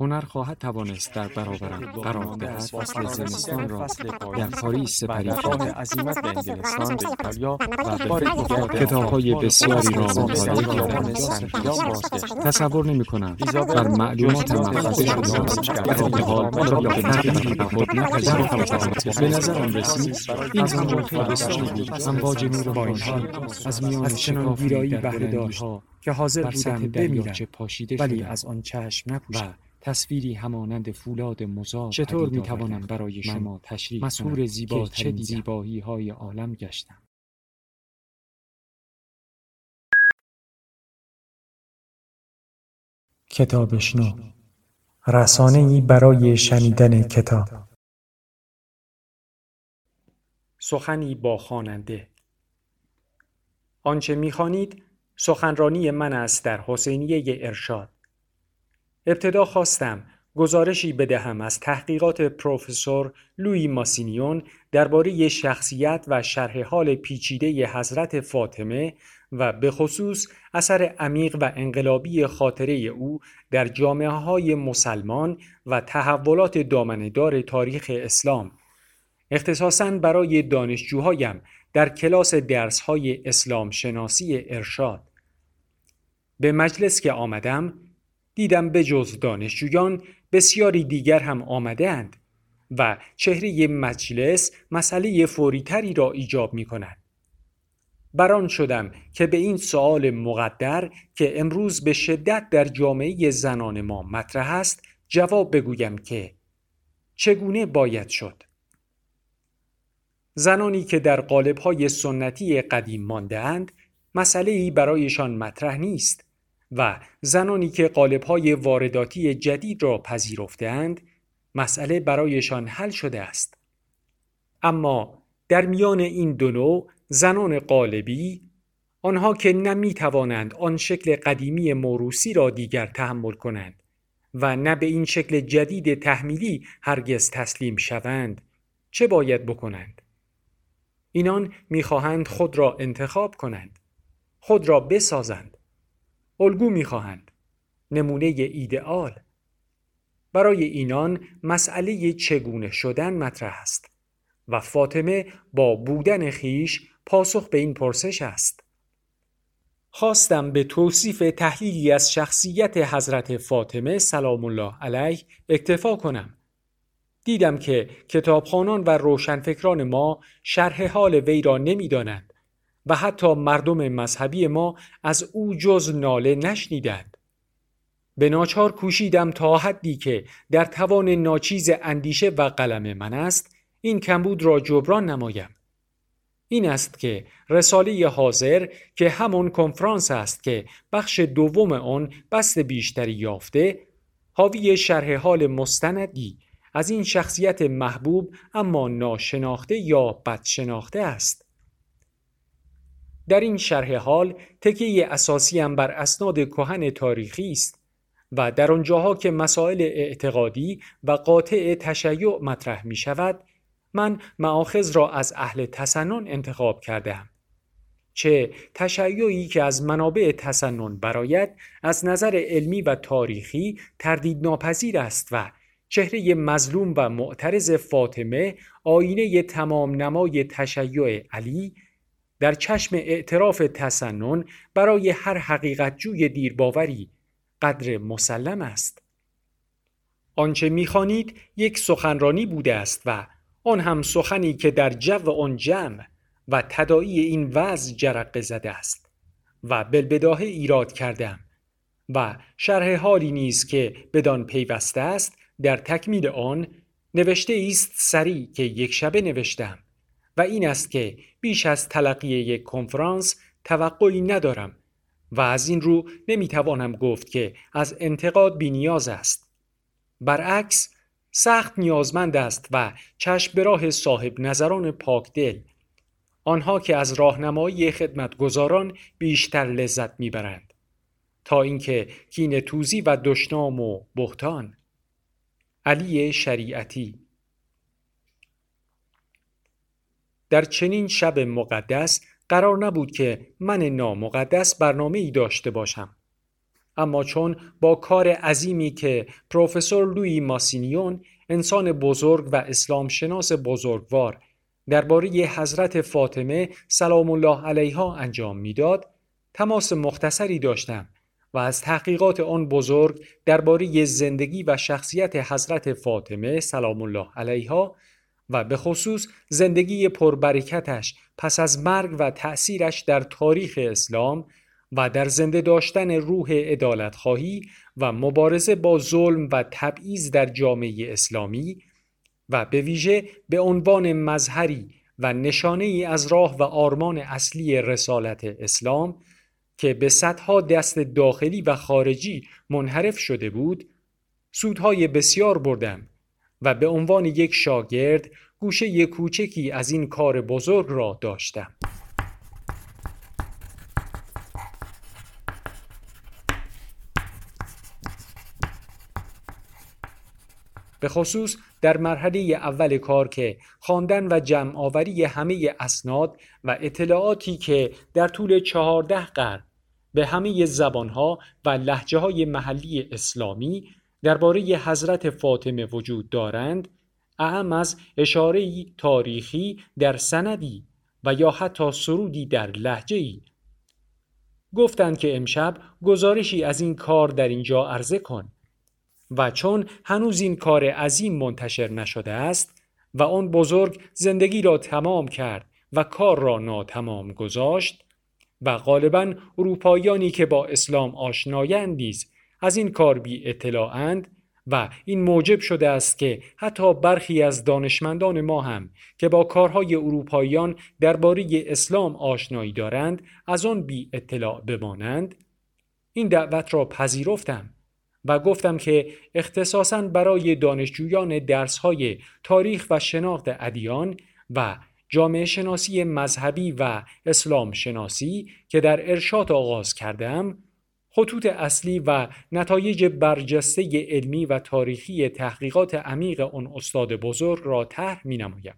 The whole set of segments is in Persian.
هنر خواهد توانست در برابرم قرار دهد فصل زمستان را در پاریس سپری کرده عظیمت به انگلستان به ایتالیا و بار دیگر کتابهای بسیاری را مطالعه کردم تصور نمی کنم بر معلومات محفظه شده در حال را به تغییر خود نپذیرفتم به نظرم رسید. این زمان خیلی بسیاری بود امواج نور بانشی از میان چنان ویرایی بهره داشت که حاضر بودم بمیرم ولی از آن چشم نپوشم تصویری همانند فولاد مزار چطور می توانم برای شما تشریح مسهور زیبا چه زیبایی های عالم گشتم. کتابشنو. رسانه ای برای شنیدن کتاب. سخنی با خواننده. آنچه می‌خوانید سخنرانی من است در حسینیه ارشاد. ابتدا خواستم گزارشی بدهم از تحقیقات پروفسور لوی ماسینیون درباره شخصیت و شرح حال پیچیده حضرت فاطمه و به خصوص اثر عمیق و انقلابی خاطره او در جامعه های مسلمان و تحولات دامندار تاریخ اسلام. اختصاصاً برای دانشجوهایم در کلاس درس های اسلام شناسی ارشاد. به مجلس که آمدم دیدم به جز دانشجویان بسیاری دیگر هم آمده اند و چهره مجلس مسئله فوریتری را ایجاب می کند. بران شدم که به این سوال مقدر که امروز به شدت در جامعه زنان ما مطرح است جواب بگویم که چگونه باید شد؟ زنانی که در قالب‌های سنتی قدیم مانده اند برایشان مطرح نیست و زنانی که قالب‌های وارداتی جدید را پذیرفتهاند مسئله برایشان حل شده است. اما در میان این دو نوع زنان قالبی آنها که نمی توانند آن شکل قدیمی موروسی را دیگر تحمل کنند و نه به این شکل جدید تحمیلی هرگز تسلیم شوند چه باید بکنند؟ اینان می‌خواهند خود را انتخاب کنند خود را بسازند الگو می‌خواهند. نمونه ایدئال. برای اینان مسئله چگونه شدن مطرح است و فاطمه با بودن خیش پاسخ به این پرسش است. خواستم به توصیف تحلیلی از شخصیت حضرت فاطمه سلام الله علیه اکتفا کنم. دیدم که کتابخانان و روشنفکران ما شرح حال وی را نمی‌دانند. و حتی مردم مذهبی ما از او جز ناله نشنیدند. به ناچار کوشیدم تا حدی که در توان ناچیز اندیشه و قلم من است این کمبود را جبران نمایم. این است که رساله حاضر که همون کنفرانس است که بخش دوم آن بست بیشتری یافته حاوی شرح حال مستندی از این شخصیت محبوب اما ناشناخته یا بدشناخته است. در این شرح حال تکیه اساسی هم بر اسناد کهن تاریخی است و در آنجاها که مسائل اعتقادی و قاطع تشیع مطرح می شود من معاخذ را از اهل تسنن انتخاب کردم چه تشیعی که از منابع تسنن برایت از نظر علمی و تاریخی تردید ناپذیر است و چهره مظلوم و معترض فاطمه آینه تمام نمای تشیع علی در چشم اعتراف تسنن برای هر حقیقت جوی دیرباوری قدر مسلم است. آنچه می‌خوانید یک سخنرانی بوده است و آن هم سخنی که در جو آن جمع و تدایی این وضع جرقه زده است و بلبداه ایراد کردم و شرح حالی نیست که بدان پیوسته است در تکمیل آن نوشته است سری که یک شبه نوشتم و این است که بیش از تلقی یک کنفرانس توقعی ندارم و از این رو نمی‌توانم گفت که از انتقاد بی نیاز است. برعکس سخت نیازمند است و چشم به راه صاحب نظران پاک دل آنها که از راهنمایی خدمتگزاران بیشتر لذت می‌برند تا اینکه کین توزی و دشنام و بهتان علی شریعتی در چنین شب مقدس قرار نبود که من نامقدس برنامه ای داشته باشم. اما چون با کار عظیمی که پروفسور لوی ماسینیون انسان بزرگ و اسلام شناس بزرگوار درباره حضرت فاطمه سلام الله علیها انجام می‌داد تماس مختصری داشتم و از تحقیقات آن بزرگ درباره زندگی و شخصیت حضرت فاطمه سلام الله علیها و به خصوص زندگی پربرکتش پس از مرگ و تأثیرش در تاریخ اسلام و در زنده داشتن روح ادالت خواهی و مبارزه با ظلم و تبعیض در جامعه اسلامی و به ویژه به عنوان مظهری و نشانه ای از راه و آرمان اصلی رسالت اسلام که به صدها دست داخلی و خارجی منحرف شده بود سودهای بسیار بردم و به عنوان یک شاگرد گوشه کوچکی از این کار بزرگ را داشتم. به خصوص در مرحله اول کار که خواندن و جمع آوری همه اسناد و اطلاعاتی که در طول چهارده قرن به همه زبانها و لحجه های محلی اسلامی درباره حضرت فاطمه وجود دارند اهم از اشاره تاریخی در سندی و یا حتی سرودی در لحجه ای گفتند که امشب گزارشی از این کار در اینجا عرضه کن و چون هنوز این کار عظیم منتشر نشده است و آن بزرگ زندگی را تمام کرد و کار را ناتمام گذاشت و غالبا اروپاییانی که با اسلام آشنایند نیز از این کار بی اطلاعند و این موجب شده است که حتی برخی از دانشمندان ما هم که با کارهای اروپاییان درباره اسلام آشنایی دارند از آن بی اطلاع بمانند. این دعوت را پذیرفتم و گفتم که اختصاصا برای دانشجویان درسهای تاریخ و شناخت ادیان و جامعه شناسی مذهبی و اسلام شناسی که در ارشاد آغاز کردم خطوط اصلی و نتایج برجسته علمی و تاریخی تحقیقات عمیق آن استاد بزرگ را طرح می نمایم.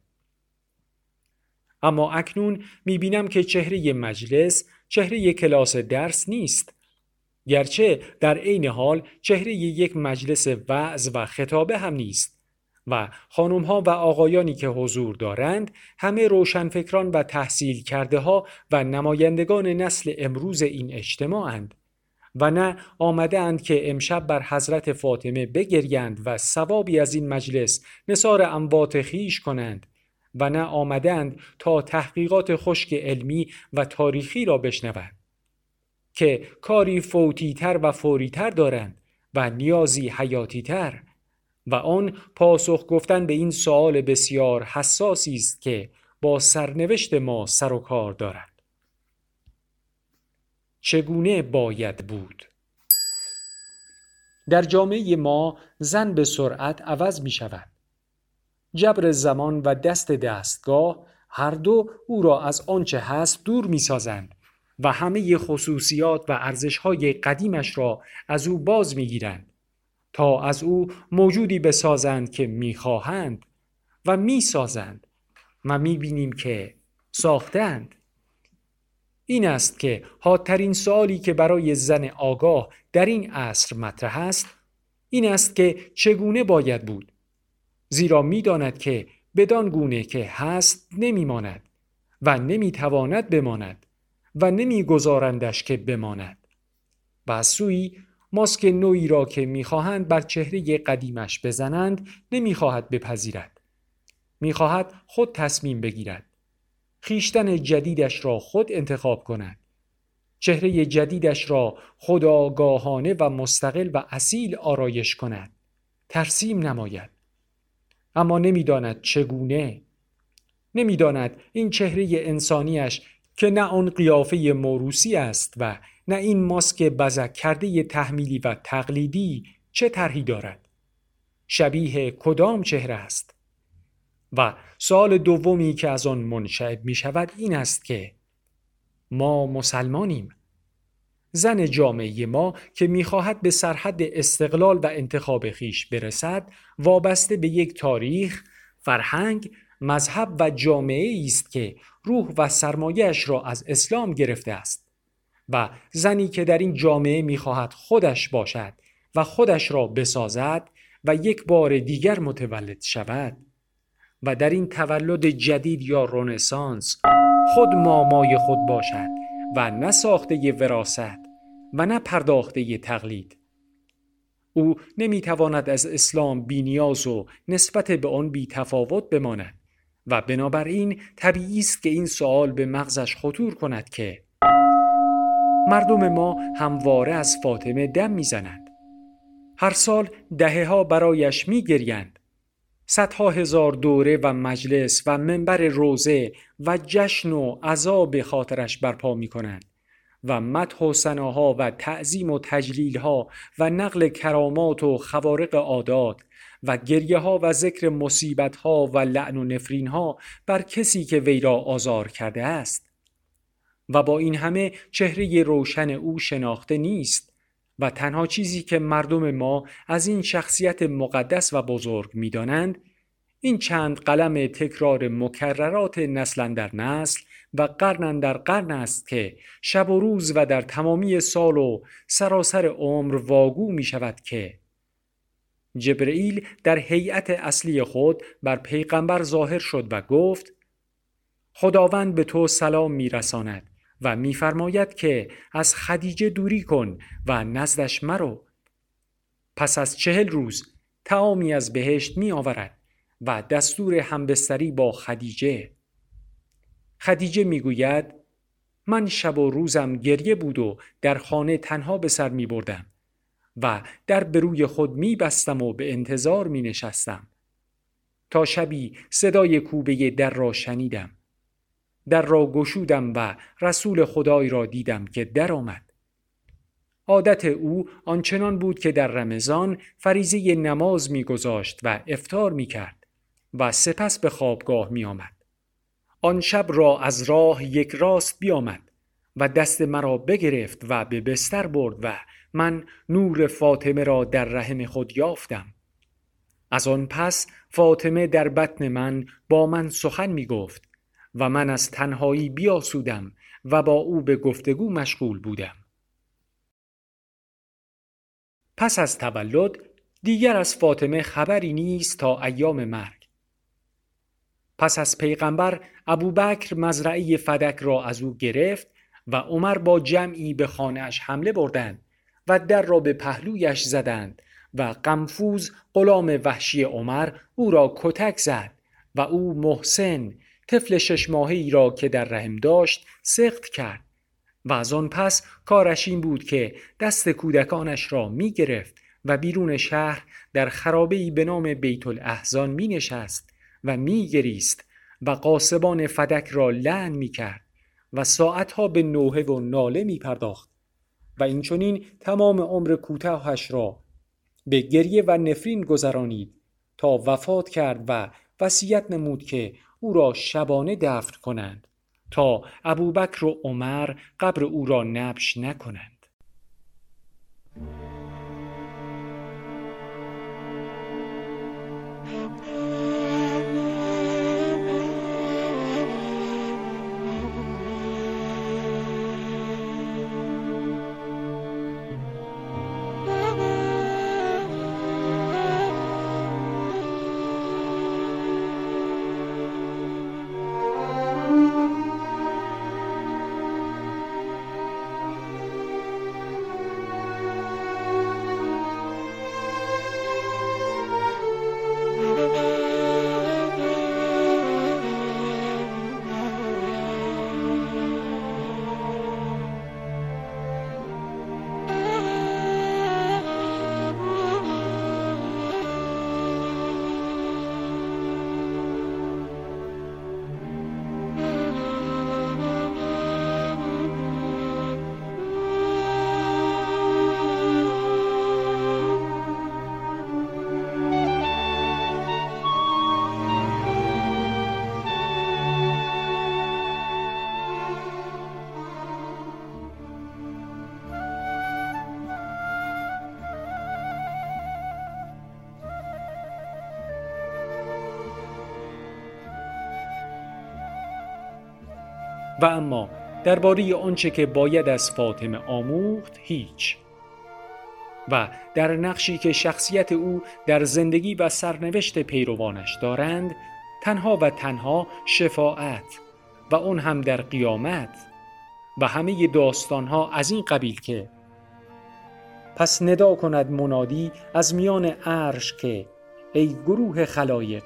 اما اکنون می بینم که چهره مجلس چهره کلاس درس نیست گرچه در عین حال چهره یک مجلس وعظ و خطابه هم نیست و خانم ها و آقایانی که حضور دارند همه روشنفکران و تحصیل کرده ها و نمایندگان نسل امروز این اجتماعند و نه آمده اند که امشب بر حضرت فاطمه بگریند و ثوابی از این مجلس نصار اموات خیش کنند و نه آمدند تا تحقیقات خشک علمی و تاریخی را بشنوند که کاری فوتیتر و فوریتر دارند و نیازی حیاتیتر و آن پاسخ گفتن به این سوال بسیار حساسی است که با سرنوشت ما سر و کار دارد. چگونه باید بود؟ در جامعه ما زن به سرعت عوض می شود. جبر زمان و دست دستگاه هر دو او را از آنچه هست دور می سازند و همه خصوصیات و ارزشهای قدیمش را از او باز می‌گیرند تا از او موجودی بسازند که می‌خواهند و می‌سازند و می‌بینیم که ساختند. این است که حادترین سوالی که برای زن آگاه در این عصر مطرح است این است که چگونه باید بود. زیرا می‌داند که بدان گونه که هست نمیماند و نمی‌تواند بماند و نمیگذارندش که بماند. و از سوی ماسک نوعی را که می‌خواهند بر چهره قدیمش بزنند نمی‌خواهد بپذیرد. می‌خواهد خود تصمیم بگیرد. خیشتن جدیدش را خود انتخاب کند. چهره جدیدش را خداگاهانه و مستقل و اصیل آرایش کند. ترسیم نماید. اما نمی‌داند چگونه. نمی‌داند این چهره انسانیش که نه آن قیافه موروسی است و نه این ماسک بزک کرده تحمیلی و تقلیدی چه طرحی دارد. شبیه کدام چهره است؟ و سوال دومی که از آن منشعب می شود این است که ما مسلمانیم. زن جامعه ما که می‌خواهد به سرحد استقلال و انتخاب خیش برسد وابسته به یک تاریخ، فرهنگ، مذهب و جامعه است که روح و سرمایهش را از اسلام گرفته است و زنی که در این جامعه می‌خواهد خودش باشد و خودش را بسازد و یک بار دیگر متولد شود و در این تولد جدید یا رونسانس خود مامای خود باشد و نه ساخته وراست و نه پرداخته تقلید. او نمی‌تواند از اسلام بینیاز و نسبت به آن بی تفاوت بماند و بنابراین طبیعی است که این سوال به مغزش خطور کند که مردم ما همواره از فاطمه دم می‌زنند. هر سال دهه ها برایش میگریند. صدها هزار دوره و مجلس و منبر روزه و جشن و عذاب خاطرش برپا می کنند و مدح و سناها و تعظیم و تجلیل ها و نقل کرامات و خوارق عادات و گریه ها و ذکر مصیبت ها و لعن و نفرین ها بر کسی که وی را آزار کرده است. و با این همه چهره روشن او شناخته نیست و تنها چیزی که مردم ما از این شخصیت مقدس و بزرگ می‌دانند این چند قلم تکرار مکررات نسل در نسل و قرن در قرن است که شب و روز و در تمامی سال و سراسر عمر واگو می شود که جبرئیل در هیئت اصلی خود بر پیغمبر ظاهر شد و گفت خداوند به تو سلام میرساند. و میفرماید که از خدیجه دوری کن و نزدش مرو. پس از چهل روز تعامی از بهشت می آورد و دستور همبستری با خدیجه. خدیجه می‌گوید من شب و روزم گریه بود و در خانه تنها به سر می بردم و در به روی خود می بستم و به انتظار می نشستم تا شبی صدای کوبه در را شنیدم. در را گشودم و رسول خدای را دیدم که در آمد عادت او آنچنان بود که در رمضان فریزه نماز میگذاشت و افتار می کرد و سپس به خوابگاه می آمد. آن شب را از راه یک راست بیامد و دست مرا بگرفت و به بستر برد و من نور فاطمه را در رحم خود یافتم از آن پس فاطمه در بطن من با من سخن می گفت و من از تنهایی بیاسودم و با او به گفتگو مشغول بودم. پس از تولد دیگر از فاطمه خبری نیست تا ایام مرگ. پس از پیغمبر ابوبکر مزرعه فدک را از او گرفت و عمر با جمعی به خانهاش حمله بردند و در را به پهلویش زدند و قمفوز غلام وحشی عمر او را کتک زد و او محسن طفل شش ماهی را که در رحم داشت سخت کرد و از آن پس کارش این بود که دست کودکانش را می گرفت و بیرون شهر در خرابه‌ای به نام بیت الاحزان می نشست و می گریست و قاسبان فدک را لعن می کرد و ساعتها به نوحه و ناله می پرداخت و اینچنین تمام عمر کوتاهش را به گریه و نفرین گذرانید تا وفات کرد و وصیت نمود که او را شبانه دفن کنند تا ابوبکر و عمر قبر او را نبش نکنند. و اما درباره آنچه که باید از فاطمه آموخت هیچ. و در نقشی که شخصیت او در زندگی و سرنوشت پیروانش دارند تنها و تنها شفاعت و اون هم در قیامت و همه داستانها از این قبیل که پس ندا کند منادی از میان عرش که ای گروه خلایق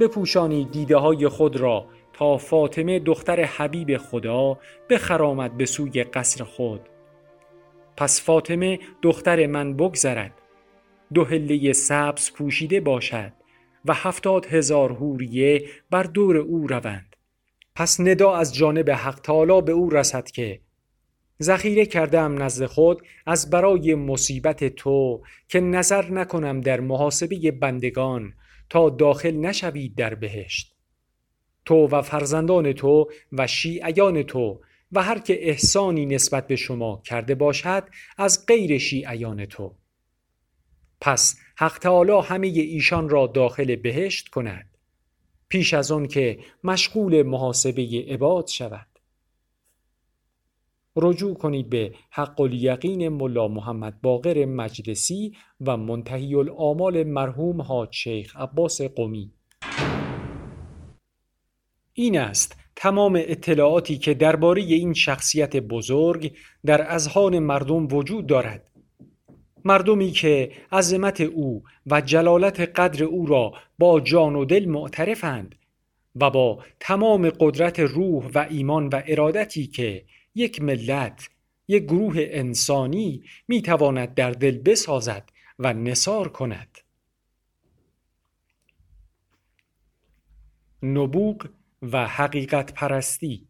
بپوشانی دیده های خود را تا فاطمه دختر حبیب خدا بخرامد به سوی قصر خود. پس فاطمه دختر من بگذرد. دو هله سبز پوشیده باشد و هفتاد هزار هوریه بر دور او روند. پس ندا از جانب حق تعالی به او رسد که ذخیره کردم نزد خود از برای مصیبت تو که نظر نکنم در محاسبه بندگان تا داخل نشوید در بهشت. تو و فرزندان تو و شیعیان تو و هر که احسانی نسبت به شما کرده باشد از غیر شیعیان تو. پس حق تعالی همه ایشان را داخل بهشت کند پیش از آن که مشغول محاسبه عباد شود. رجوع کنید به حق الیقین ملا محمد باقر مجلسی و منتهی الامال مرحوم حاج شیخ عباس قمی این است تمام اطلاعاتی که درباره این شخصیت بزرگ در اذهان مردم وجود دارد. مردمی که عظمت او و جلالت قدر او را با جان و دل معترفند و با تمام قدرت روح و ایمان و ارادتی که یک ملت یک گروه انسانی می تواند در دل بسازد و نصار کند. نبوغ و حقیقت پرستی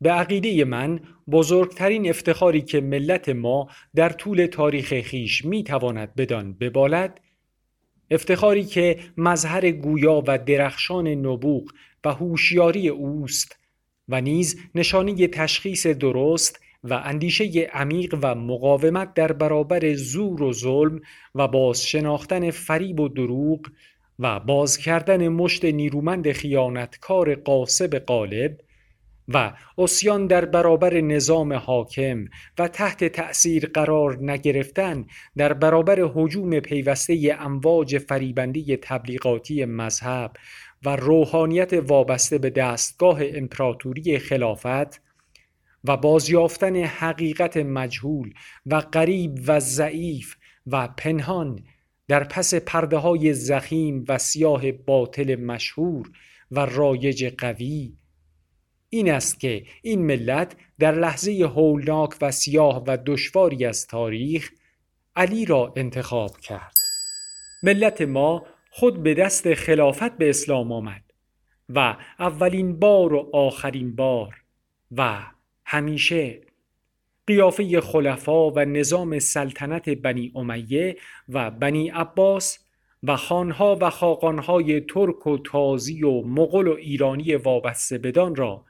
به عقیده من بزرگترین افتخاری که ملت ما در طول تاریخ خیش می تواند بدان ببالد افتخاری که مظهر گویا و درخشان نبوغ و هوشیاری اوست و نیز نشانی تشخیص درست و اندیشه عمیق و مقاومت در برابر زور و ظلم و باز شناختن فریب و دروغ و باز کردن مشت نیرومند خیانتکار قاسب قالب و اسیان در برابر نظام حاکم و تحت تأثیر قرار نگرفتن در برابر حجوم پیوسته امواج فریبندی تبلیغاتی مذهب و روحانیت وابسته به دستگاه امپراتوری خلافت و بازیافتن حقیقت مجهول و غریب و ضعیف و پنهان در پس پرده های زخیم و سیاه باطل مشهور و رایج قوی. این است که این ملت در لحظه هولناک و سیاه و دشواری از تاریخ علی را انتخاب کرد. ملت ما خود به دست خلافت به اسلام آمد و اولین بار و آخرین بار و همیشه قیافه خلفا و نظام سلطنت بنی امیه و بنی عباس و خانها و خاقانهای ترک و تازی و مغل و ایرانی وابسته بدان را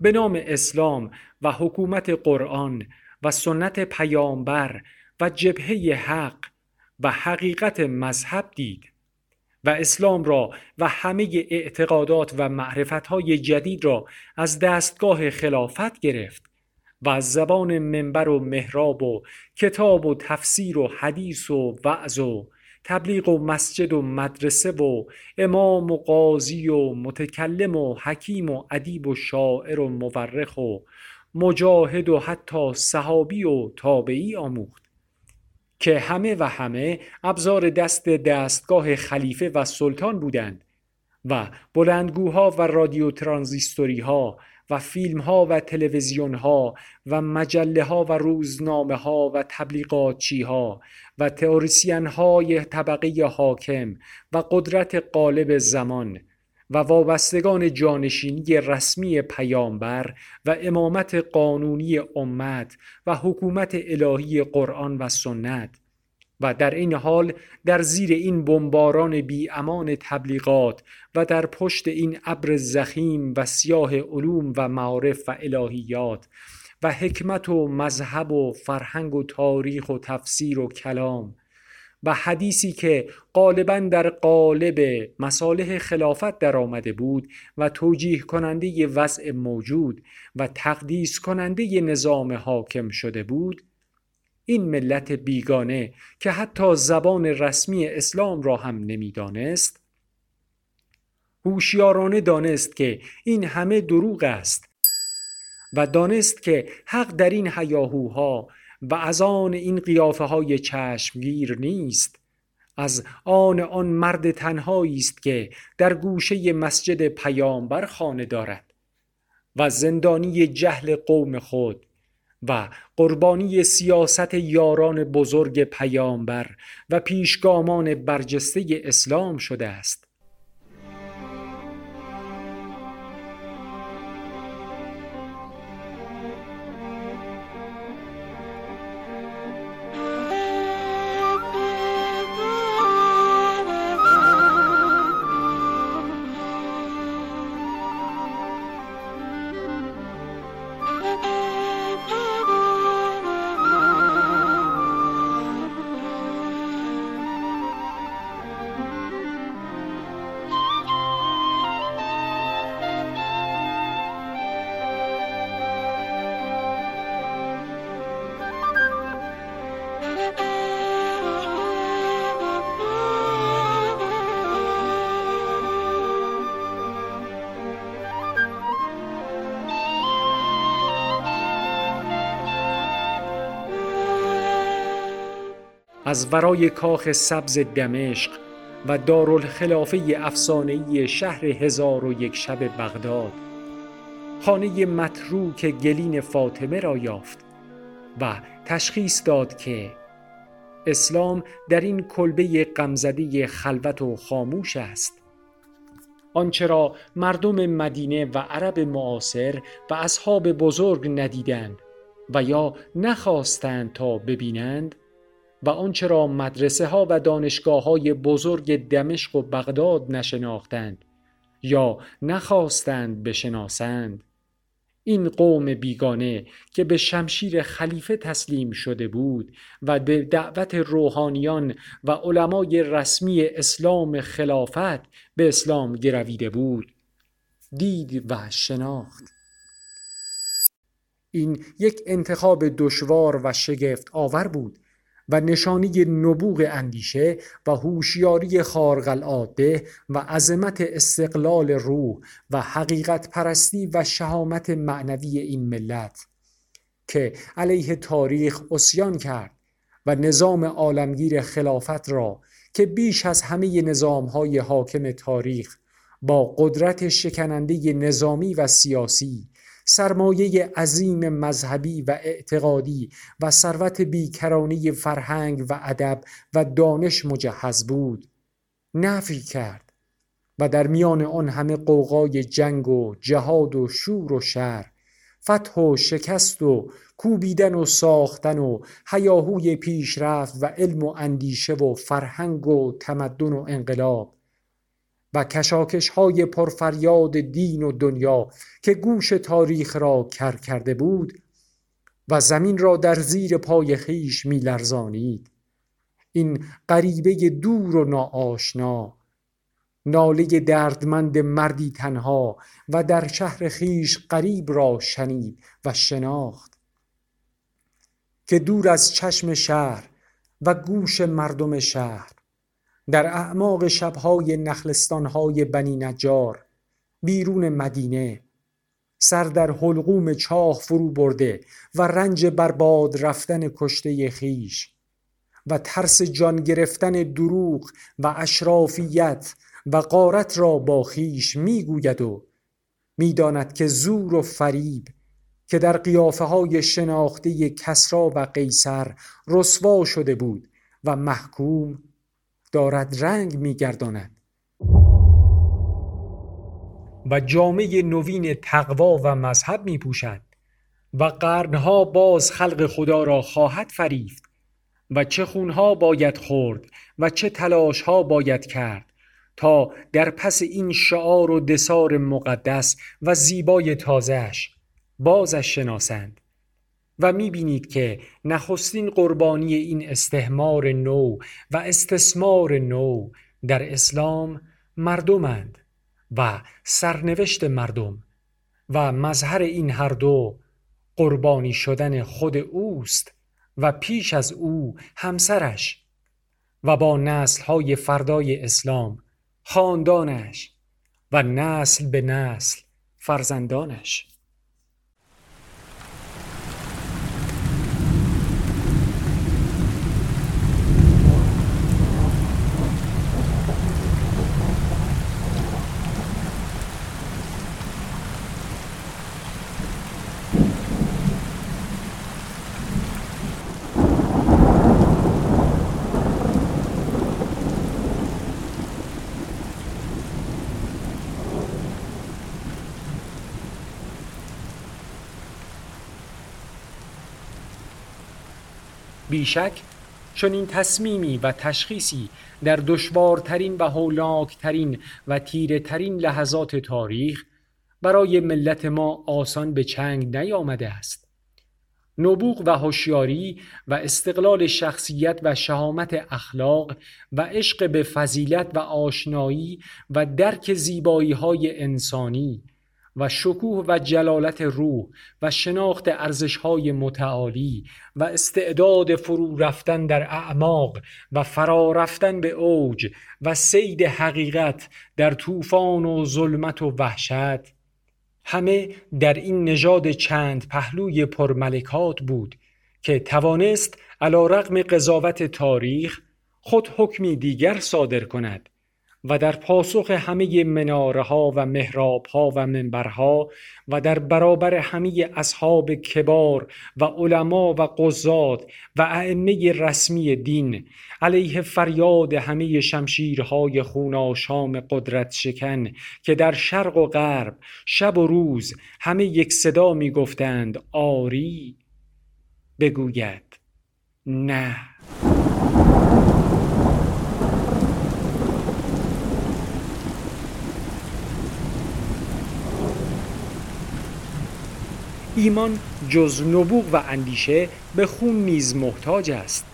به نام اسلام و حکومت قرآن و سنت پیامبر و جبهه حق و حقیقت مذهب دید و اسلام را و همه اعتقادات و معرفتهای جدید را از دستگاه خلافت گرفت. و زبان منبر و محراب و کتاب و تفسیر و حدیث و وعظ و تبلیغ و مسجد و مدرسه و امام و قاضی و متکلم و حکیم و ادیب و شاعر و مورخ و مجاهد و حتی صحابی و تابعی آموخت. که همه و همه ابزار دست دستگاه خلیفه و سلطان بودند و بلندگوها و رادیو ترانزیستوری ها و فیلم ها و تلویزیون ها و مجله ها و روزنامه ها و تبلیغاتچی ها و تئوریسین های طبقه حاکم و قدرت قالب زمان و وابستگان جانشینی رسمی پیامبر و امامت قانونی امت و حکومت الهی قرآن و سنت و در این حال در زیر این بمباران بی امان تبلیغات و در پشت این ابر زخیم و سیاه علوم و معارف و الهیات و حکمت و مذهب و فرهنگ و تاریخ و تفسیر و کلام و حدیثی که غالبا در قالب مصالح خلافت در آمده بود و توجیه کننده وضع موجود و تقدیس کننده نظام حاکم شده بود این ملت بیگانه که حتی زبان رسمی اسلام را هم نمی‌دانست هوشیارانه دانست که این همه دروغ است و دانست که حق در این هیاهوها و از آن این قیافه های چشمگیر نیست از آن آن مرد تنهایی است که در گوشه مسجد پیامبر خانه دارد و زندانی جهل قوم خود و قربانی سیاست یاران بزرگ پیامبر و پیشگامان برجسته اسلام شده است. از ورای کاخ سبز دمشق و دارالخلافه افسانه‌ای شهر هزار و یک شب بغداد خانه متروک گلین فاطمه را یافت و تشخیص داد که اسلام در این کلبه غمزده خلوت و خاموش است. آنچه را مردم مدینه و عرب معاصر و اصحاب بزرگ ندیدند و یا نخواستند تا ببینند و آنچه را مدرسه ها و دانشگاه های بزرگ دمشق و بغداد نشناختند یا نخواستند بشناسند. این قوم بیگانه که به شمشیر خلیفه تسلیم شده بود و به دعوت روحانیان و علمای رسمی اسلام خلافت به اسلام گرویده بود. دید و شناخت. این یک انتخاب دشوار و شگفت آور بود و نشانی نبوغ اندیشه و هوشیاری خارق العاده و عظمت استقلال روح و حقیقت پرستی و شهامت معنوی این ملت که علیه تاریخ اسیان کرد و نظام عالمگیر خلافت را که بیش از همه نظامهای حاکم تاریخ با قدرت شکننده نظامی و سیاسی سرمایه عظیم مذهبی و اعتقادی و ثروت بیکرانی فرهنگ و ادب و دانش مجهز بود. نفی کرد و در میان آن همه قوقای جنگ و جهاد و شور و شر فتح و شکست و کوبیدن و ساختن و هیاهوی پیشرفت و علم و اندیشه و فرهنگ و تمدن و انقلاب و کشاکش های پرفریاد دین و دنیا که گوش تاریخ را کر کرده بود و زمین را در زیر پای خیش می لرزانید این غریبه دور و ناآشنا ناله دردمند مردی تنها و در شهر خیش قریب را شنید و شناخت. که دور از چشم شهر و گوش مردم شهر در اعماق شبهای نخلستانهای بنی نجار بیرون مدینه سر در حلقوم چاه فرو برده و رنج برباد رفتن کشته خیش و ترس جان گرفتن دروغ و اشرافیت و قارت را با خیش می‌گوید و می‌داند که زور و فریب که در قیافه های شناخته کسرا و قیصر رسوا شده بود و محکوم دارد رنگ میگرداند. و جامعه نوین تقوا و مذهب می پوشد و قرنها باز خلق خدا را خواهد فریفت و چه خونها باید خورد و چه تلاشها باید کرد تا در پس این شعار و دسار مقدس و زیبای تازهش بازش شناسند. و می‌بینید که نخستین قربانی این استهمار نو و استثمار نو در اسلام مردمند و سرنوشت مردم و مظهر این هر دو قربانی شدن خود اوست و پیش از او همسرش و با نسلهای فردای اسلام خاندانش و نسل به نسل فرزندانش. بیشک این تصمیمی و تشخیصی در دشوارترین و هولاکترین و تیره ترین لحظات تاریخ برای ملت ما آسان به چنگ نیامده است. نبوغ و هوشیاری و استقلال شخصیت و شهامت اخلاق و عشق به فضیلت و آشنایی و درک زیبایی های انسانی و شکوه و جلالت روح و شناخت ارزشهای متعالی و استعداد فرو رفتن در اعماق و فرا رفتن به اوج و سید حقیقت در طوفان و ظلمت و وحشت همه در این نژاد چند پهلوی پرملکات بود که توانست علا رقم قضاوت تاریخ خود حکمی دیگر صادر کند. و در پاسخ همه مناره ها و محراب ها و منبرها و در برابر همه اصحاب کبار و علما و قضات و ائمه رسمی دین علیه فریاد همه شمشیرهای خوناشام قدرت شکن که در شرق و غرب شب و روز همه یک صدا می گفتند آری بگوید نه. ایمان جز نبوغ و اندیشه به خون نیز محتاج است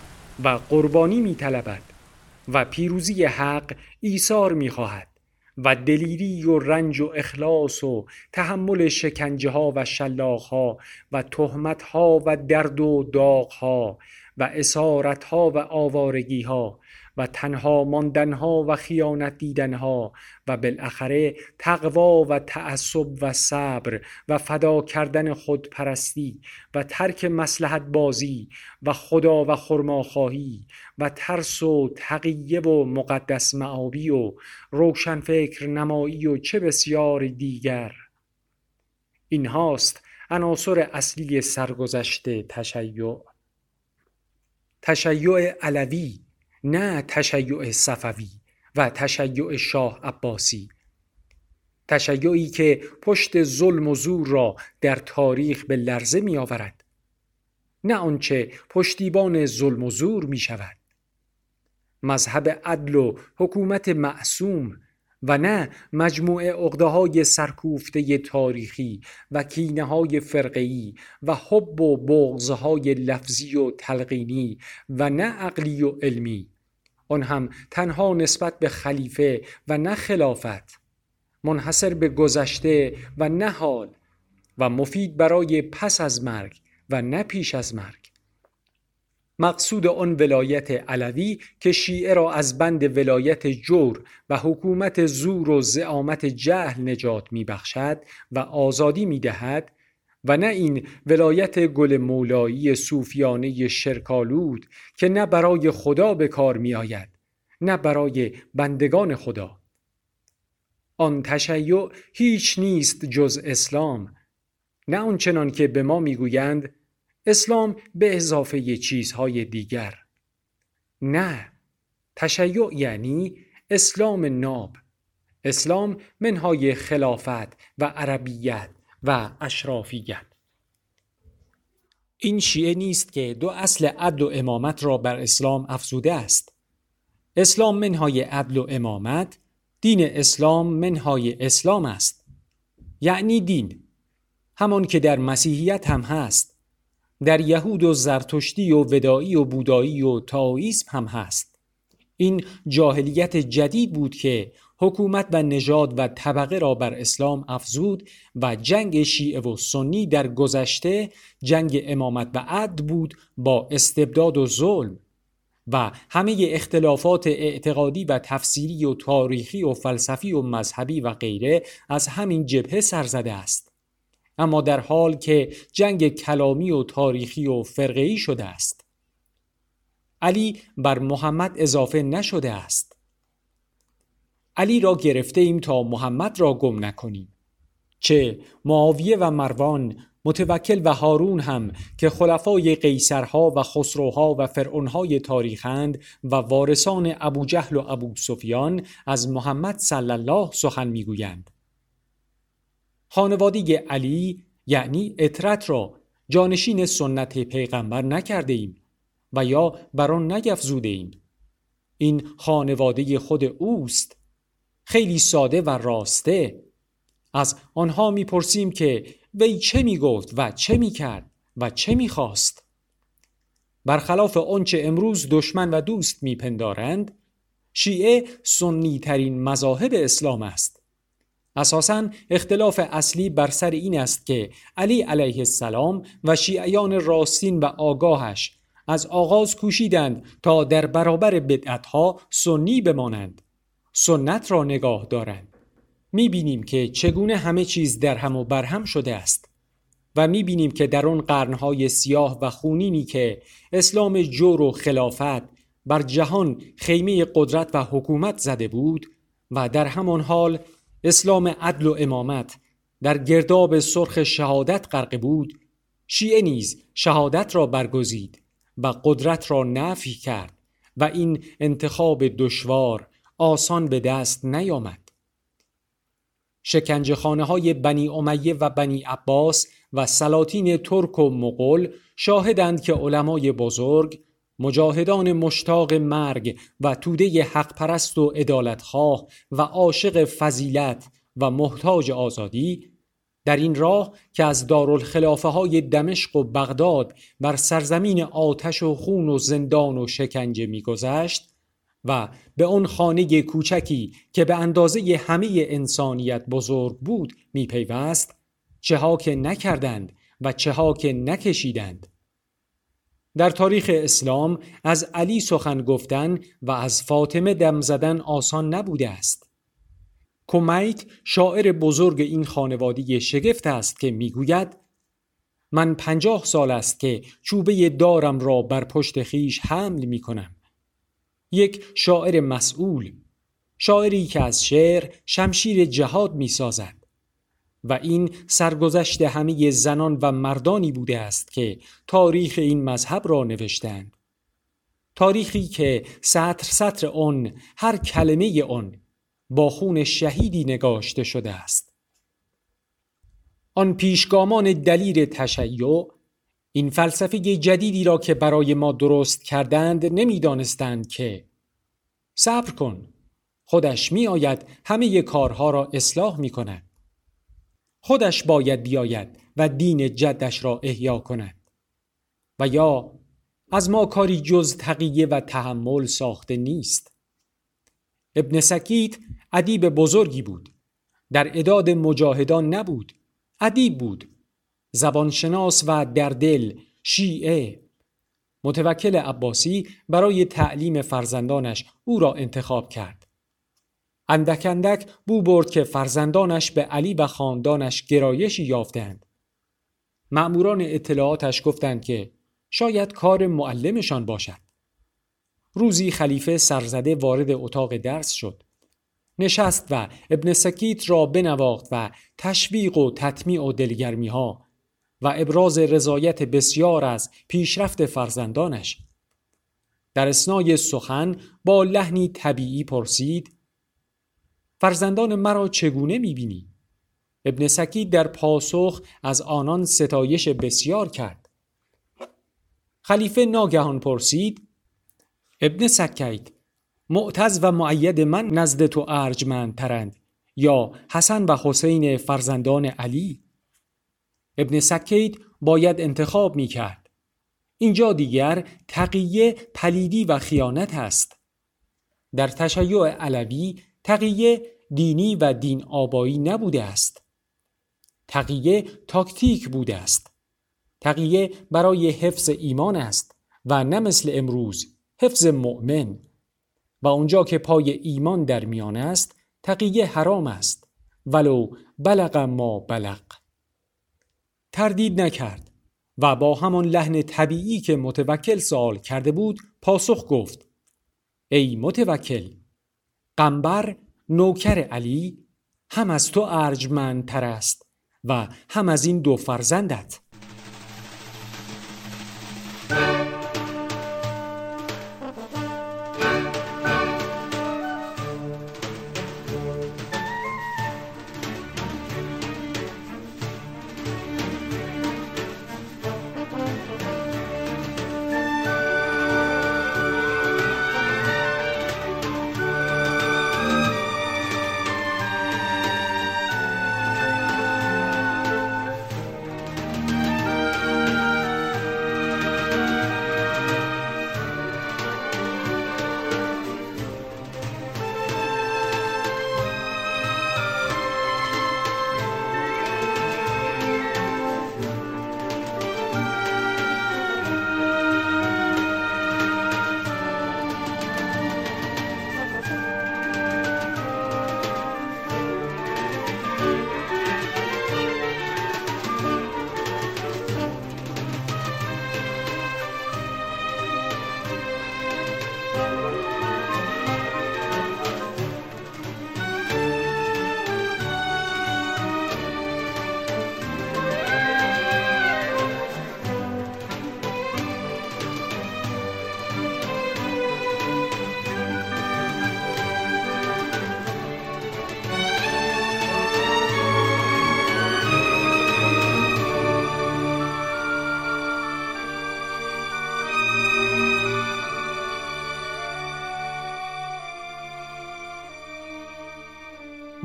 و قربانی می طلبد و پیروزی حق ایثار می خواهد و دلیری و رنج و اخلاص و تحمل شکنجه ها و شلاخ ها و تهمت ها و درد و داغ ها و اسارت ها و آوارگی ها و تنها ماندنها و خیانت دیدنها و بالاخره تقوا و تعصب و صبر و فدا کردن خودپرستی و ترک مسلحت بازی و خدا و خرماخواهی و ترس و تقیه و مقدس معابی و روشن فکر نمایی و چه بسیار دیگر. این هاست عناصر اصلی سرگذشت تشیع. تشیع علوی نه تشیع صفوی و تشیع شاه عباسی. تشیعی که پشت ظلم و زور را در تاریخ به لرزه می آورد نه آنچه پشتیبان ظلم و زور می شود مذهب عدل و حکومت معصوم و نه مجموعه اقده های سرکوفته تاریخی و کینه های فرقهی و حب و بغضهای لفظی و تلقینی و نه عقلی و علمی. آن هم تنها نسبت به خلیفه و نه خلافت منحصر به گذشته و نه حال و مفید برای پس از مرگ و نه پیش از مرگ. مقصود آن ولایت علوی که شیعه را از بند ولایت جور و حکومت زور و زعامت جهل نجات میبخشد و آزادی می‌دهد و نه این ولایت گل مولایی صوفیانه شرکالود که نه برای خدا به کار می آید نه برای بندگان خدا. آن تشیع هیچ نیست جز اسلام نه آنچنان که به ما می‌گویند اسلام به اضافه چیزهای دیگر. نه تشیع یعنی اسلام ناب اسلام منهای خلافت و عربیت. و اشرافیت این شیعه نیست که دو اصل عدل و امامت را بر اسلام افزوده است. اسلام منهای عدل و امامت دین اسلام منهای اسلام است. یعنی دین. همان که در مسیحیت هم هست. در یهود و زرتشتی و ودایی و بودایی و تاویسم هم هست. این جاهلیت جدید بود که حکومت و نژاد و طبقه را بر اسلام افزود و جنگ شیعه و سنی در گذشته جنگ امامت و عد بود با استبداد و ظلم و همه اختلافات اعتقادی و تفسیری و تاریخی و فلسفی و مذهبی و غیره از همین جبهه سرزده است. اما در حال که جنگ کلامی و تاریخی و فرقه‌ای شده است. علی بر محمد اضافه نشده است. علی را گرفته ایم تا محمد را گم نکنیم. چه معاویه و مروان متوکل و هارون هم که خلفای قیصرها و خسروها و فرعونهای تاریخند و وارثان ابو جهل و ابو سفیان از محمد صلی الله سخن می‌گویند. خانوادی علی یعنی اطرت را جانشین سنت پیغمبر نکرده ایم و یا بر آن نگفزوده ایم این خانواده خود اوست. خیلی ساده و راسته. از آنها می‌پرسیم که وی چه می‌گفت و چه می‌کرد و چه می‌خواست. برخلاف آنچه امروز دشمن و دوست میپندارند شیعه سنی ترین مذاهب اسلام است. اساسا اختلاف اصلی بر سر این است که علی علیه السلام و شیعیان راستین و آگاهش از آغاز کوشیدند تا در برابر بدعتها سنی بمانند. سنت را نگاه دارند. می بینیم که چگونه همه چیز در هم و برهم شده است و می بینیم که در آن قرنهای سیاه و خونینی که اسلام جور و خلافت بر جهان خیمه قدرت و حکومت زده بود و در همان حال اسلام عدل و امامت در گرداب سرخ شهادت غرق بود شیعه نیز شهادت را برگزید و قدرت را نفی کرد و این انتخاب دشوار آسان به دست نیامد. شکنجه خانه های بنی امیه و بنی عباس و سلاطین ترک و مغول شاهدند که علمای بزرگ مجاهدان مشتاق مرگ و توده حق پرست و ادالتخواه و عاشق فضیلت و محتاج آزادی در این راه که از دارالخلافه های دمشق و بغداد بر سرزمین آتش و خون و زندان و شکنجه میگذشت و به آن خانه کوچکی که به اندازه همه انسانیت بزرگ بود میپیوست چه ها که نکردند و چه ها که نکشیدند. در تاریخ اسلام از علی سخن گفتن و از فاطمه دم زدن آسان نبوده است. کمیت شاعر بزرگ این خانوادی شگفت است که می‌گوید من پنجاه سال است که چوبه دارم را بر پشت خیش حمل می کنم یک شاعر مسئول شاعری که از شعر شمشیر جهاد می سازد و این سرگذشت همه زنان و مردانی بوده است که تاریخ این مذهب را نوشتند. تاریخی که سطر سطر آن هر کلمه آن با خون شهیدی نگاشته شده است. آن پیشگامان دلیر تشیع این فلسفه جدیدی را که برای ما درست کردند نمی‌دانستند که. صبر کن. خودش می آید همه کارها را اصلاح می کند خودش باید بیاید و دین جدش را احیا کند. و یا از ما کاری جز تقیه و تحمل ساخته نیست. ابن سکیت ادیب بزرگی بود. در اداد مجاهدان نبود. ادیب بود. زبانشناس و در دل شیعه. متوکل عباسی برای تعلیم فرزندانش او را انتخاب کرد. اندک اندک بو برد که فرزندانش به علی و خاندانش گرایشی یافتند. مأموران اطلاعاتش گفتند که شاید کار معلمشان باشد. روزی خلیفه سرزده وارد اتاق درس شد. نشست و ابن سکیت را بنواخت و تشویق و تطمیع و دلگرمی ها و ابراز رضایت بسیار از پیشرفت فرزندانش. در اسنای سخن با لحنی طبیعی پرسید فرزندان مرا چگونه می‌بینی؟ ابن سکی در پاسخ از آنان ستایش بسیار کرد. خلیفه ناگهان پرسید ابن سکیت معتز و معید من نزد تو ارجمندترند یا حسن و حسین فرزندان علی؟ ابن سکید باید انتخاب می کرد اینجا دیگر تقیه پلیدی و خیانت است. در تشیع علوی تقیه دینی و دین آبایی نبوده است. تقیه تاکتیک بوده است. تقیه برای حفظ ایمان است و نه مثل امروز حفظ مؤمن. و اونجا که پای ایمان در میان است تقیه حرام است. ولو بلغ ما بلغ. تردید نکرد و با همان لحن طبیعی که متوکل سوال کرده بود پاسخ گفت. ای متوکل قنبر نوکر علی هم از تو ارجمندتر است و هم از این دو فرزندت.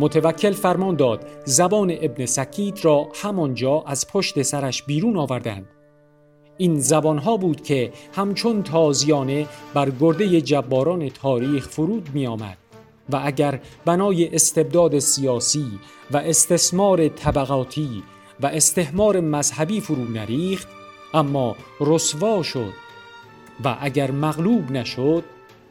متوکل فرمان داد زبان ابن سکید را همانجا از پشت سرش بیرون آوردند. این زبانها بود که همچون تازیانه بر گرده جباران تاریخ فرود می آمد و اگر بنای استبداد سیاسی و استثمار طبقاتی و استحمار مذهبی فرو نریخت اما رسوا شد و اگر مغلوب نشد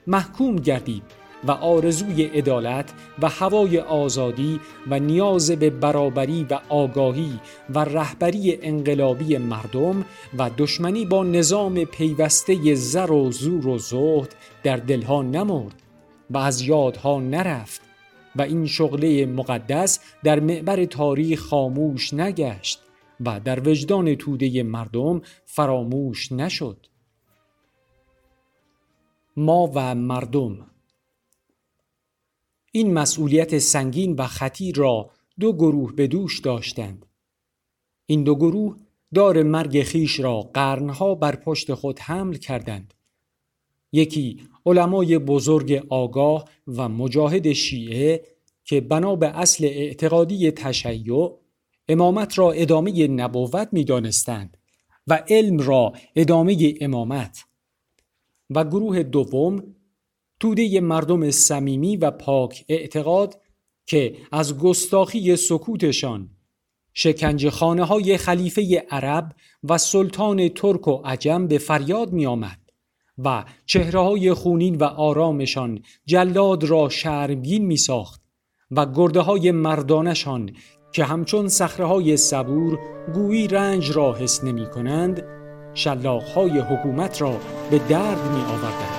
محکوم گردید. و آرزوی عدالت و هوای آزادی و نیاز به برابری و آگاهی و رهبری انقلابی مردم و دشمنی با نظام پیوسته زر و زور و زهد در دلها نمرد و از یادها نرفت و این شغله مقدس در معبر تاریخ خاموش نگشت و در وجدان توده مردم فراموش نشد. ما و مردم این مسئولیت سنگین و خطیر را دو گروه به دوش داشتند. این دو گروه دار مرگ خیش را قرنها بر پشت خود حمل کردند. یکی علمای بزرگ آگاه و مجاهد شیعه که بنا به اصل اعتقادی تشیع امامت را ادامه نبوت می دانستند و علم را ادامه امامت و گروه دوم توده مردم صمیمی و پاک اعتقاد که از گستاخی سکوتشان شکنج خانه های خلیفه عرب و سلطان ترک و عجم به فریاد می آمد و چهره های خونین و آرامشان جلاد را شرمگین می ساخت و گرده های مردانشان که همچون سخره های صبور گویی رنج را حس نمی کنند شلاخ های حکومت را به درد می آوردند.